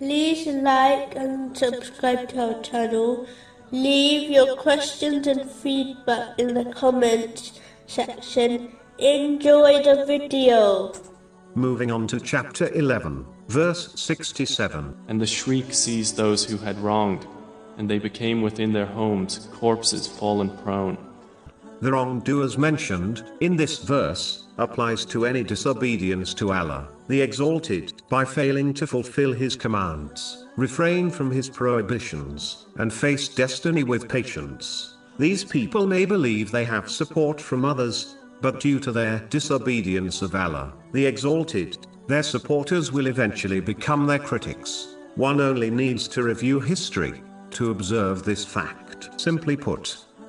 like and subscribe to our channel. Leave your questions and feedback in the comments section. Enjoy the video. Moving on to chapter 11, verse 67. And the shriek seized those who had wronged, and they became within their homes corpses fallen prone. The wrongdoers mentioned in this verse applies to any disobedience to Allah, the Exalted, by failing to fulfill His commands, refrain from His prohibitions, and face destiny with patience. These people may believe they have support from others, but due to their disobedience of Allah, the Exalted, their supporters will eventually become their critics. One only needs to review history to observe this fact. Simply put,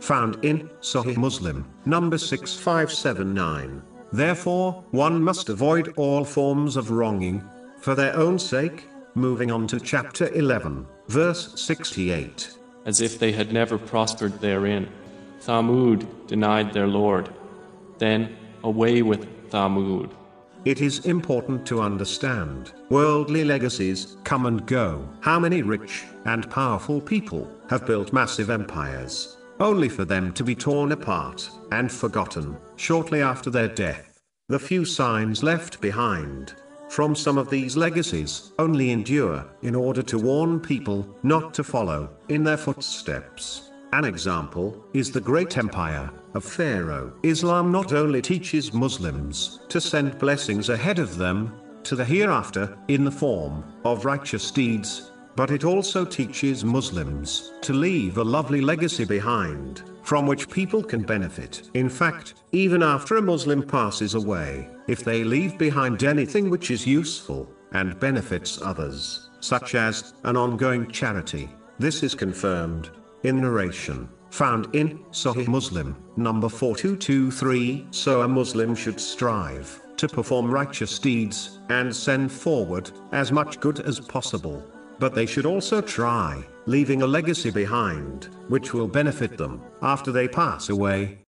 found in Sahih Muslim, number 6579. Therefore, one must avoid all forms of wronging, for their own sake. Moving on to chapter 11, verse 68. As if they had never prospered therein. Thamud denied their Lord. Then, away with Thamud. It is important to understand worldly legacies come and go. How many rich and powerful people have built massive empires, only for them to be torn apart and forgotten shortly after their death? The few signs left behind from some of these legacies only endure in order to warn people not to follow in their footsteps. An example is the great empire of Pharaoh. Islam not only teaches Muslims to send blessings ahead of them to the hereafter in the form of righteous deeds, but it also teaches Muslims to leave a lovely legacy behind from which people can benefit. In fact, even after a Muslim passes away, if they leave behind anything which is useful and benefits others, such as an ongoing charity, this is confirmed in narration found in Sahih Muslim, number 4223. So a Muslim should strive to perform righteous deeds and send forward as much good as possible. But they should also try, leaving a legacy behind, which will benefit them after they pass away.